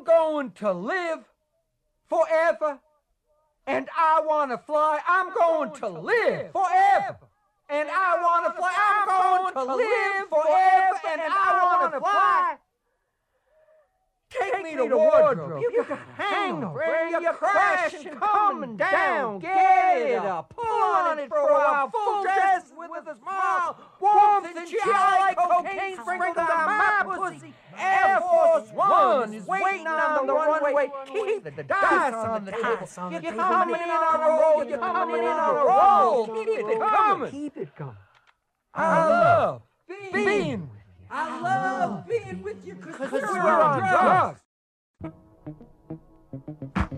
I'm going to live forever. And I want to fly. I'm going to live forever. And I want to fly. I'm going to live forever. And I want to fly. Take, me to the wardrobe. You got hangover. You're crashing, coming down. Get it up. Pull on it for a while. Full dress with a smile. Warmth and chill like cocaine sprinkled on my pussy. Air Force One is waiting on the runway. Keep the dice on the table. You're coming in on a roll. You're coming in on a roll. Keep it coming. Keep it going. I love being you. I love being with you because we're on drugs. You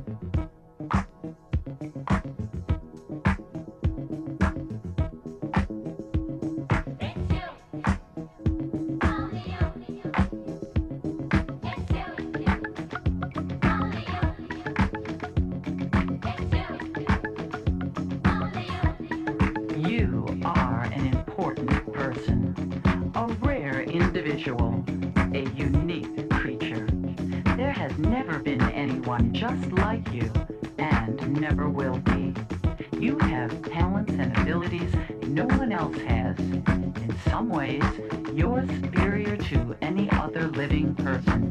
a unique creature. There has never been anyone just like you, and never will be. You have talents and abilities no one else has. In some ways, you're superior to any other living person.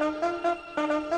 Thank you.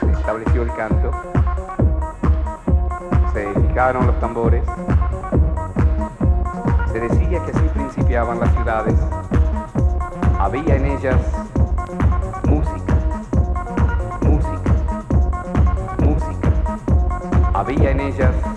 Se estableció el canto, se fijaron los tambores, se decía que así principiaban las ciudades, había en ellas música, música, música, había en ellas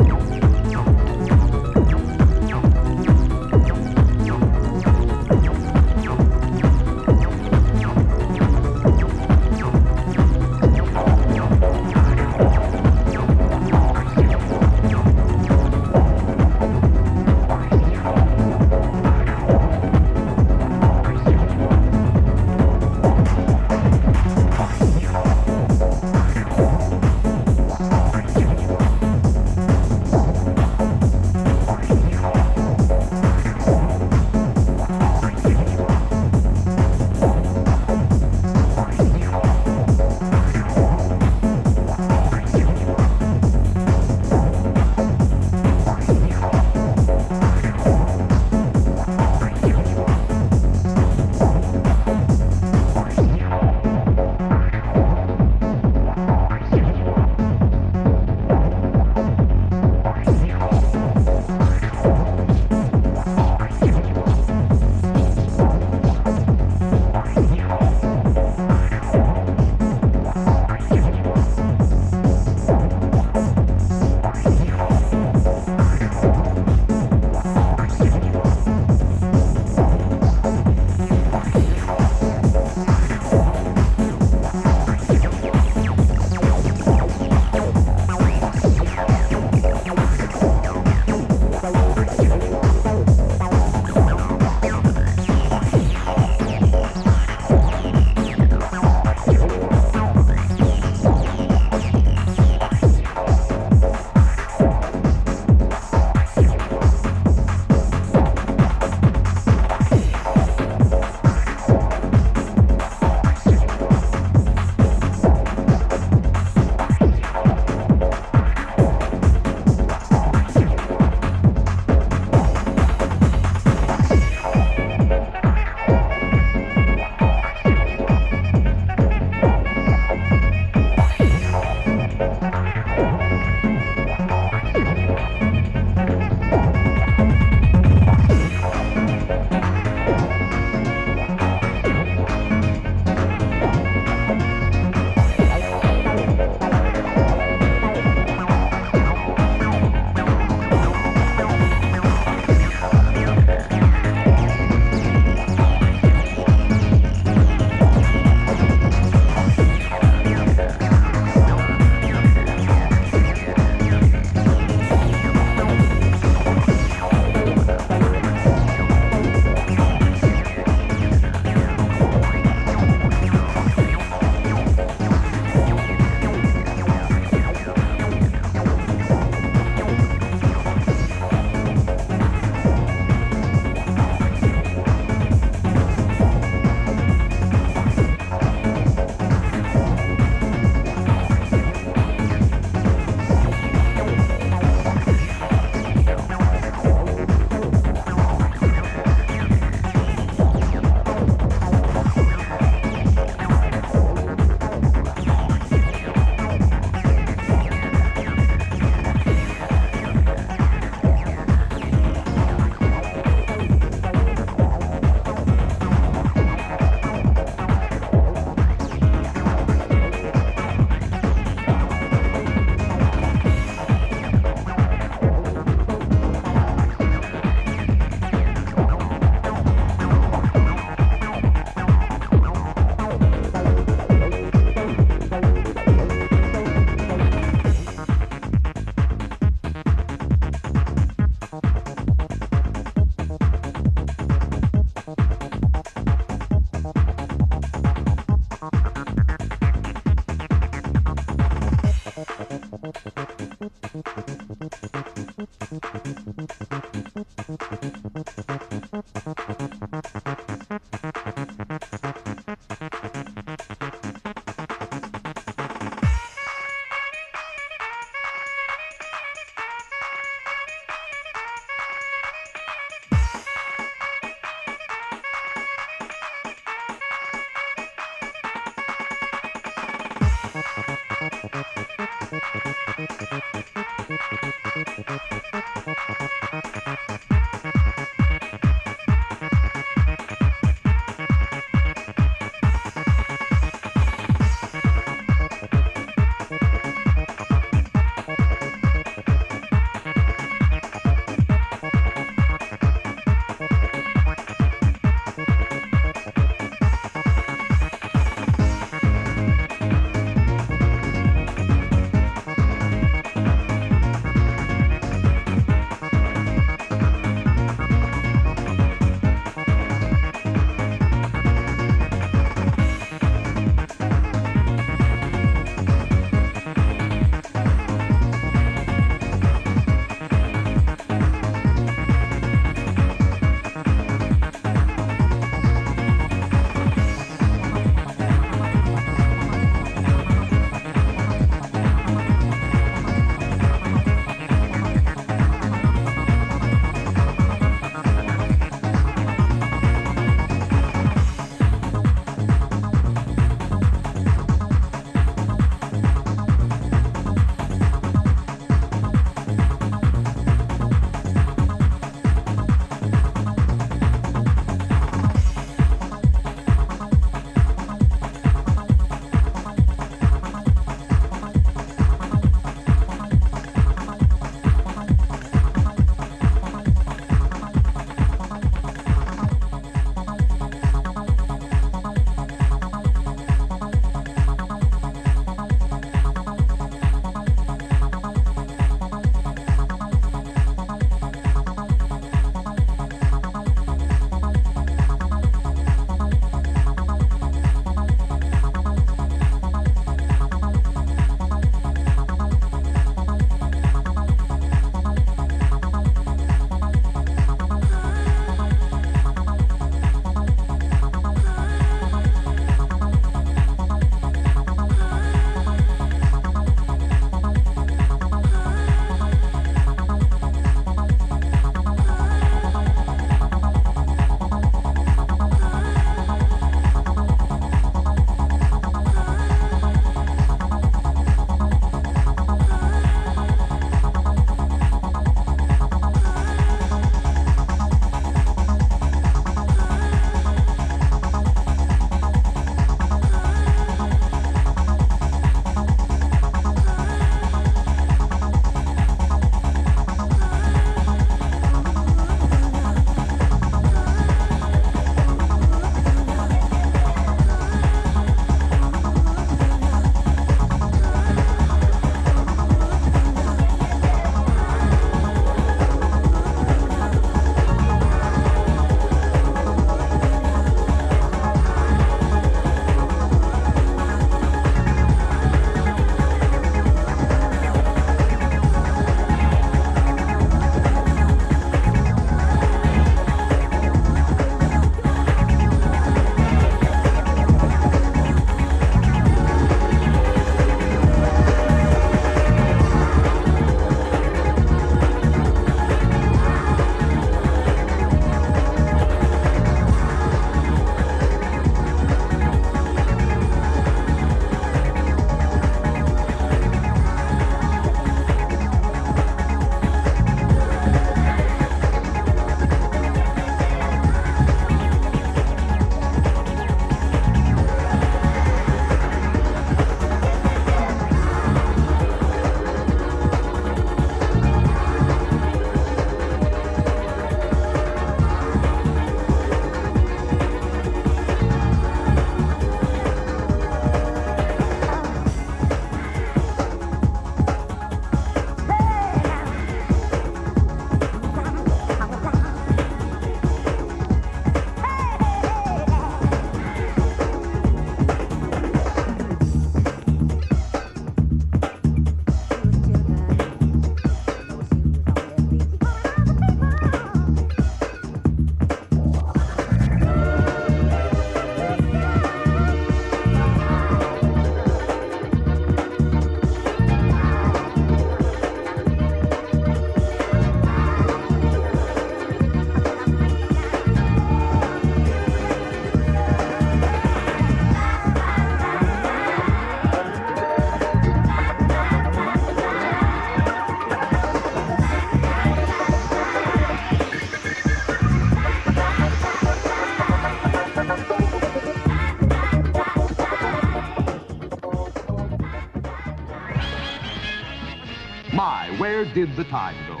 where did the time go?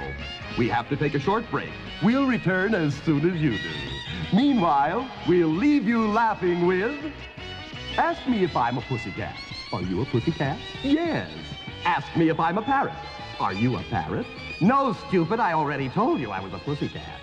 We have to take a short break. We'll return as soon as you do. Meanwhile, we'll leave you laughing with... Ask me if I'm a pussycat. Are you a pussycat? Yes. Ask me if I'm a parrot. Are you a parrot? No, stupid. I already told you I was a pussycat.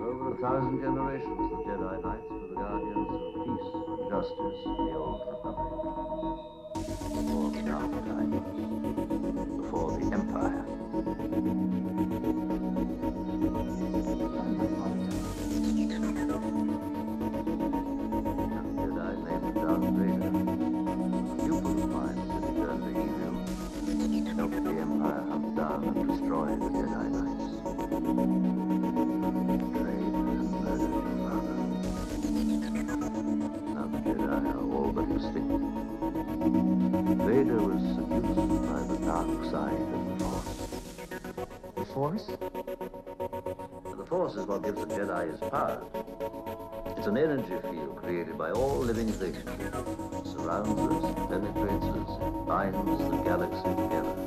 Over a thousand generations, the Jedi Knights were the guardians of peace and justice in the Old Republic. Before the Dark. Before the Empire. Force is what gives the Jedi his power. It's an energy field created by all living things. It surrounds us, penetrates us, binds the galaxy together.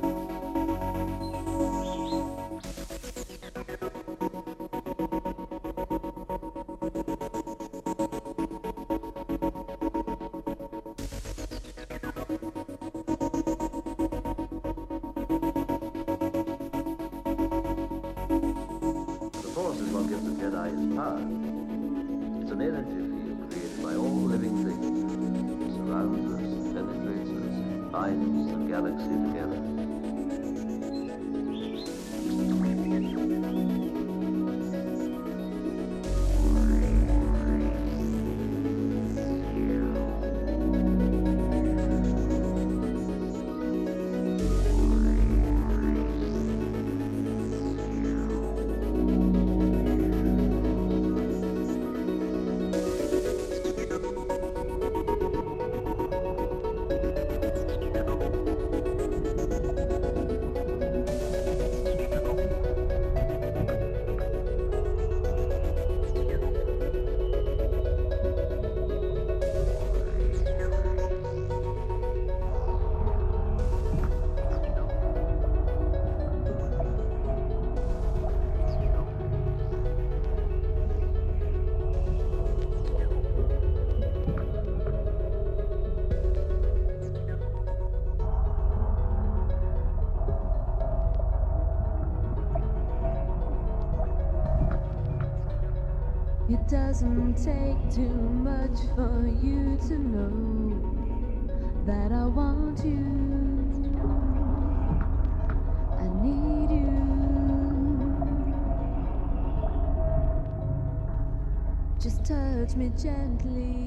Doesn't take too much for you to know that I want you. I need you. Just touch me gently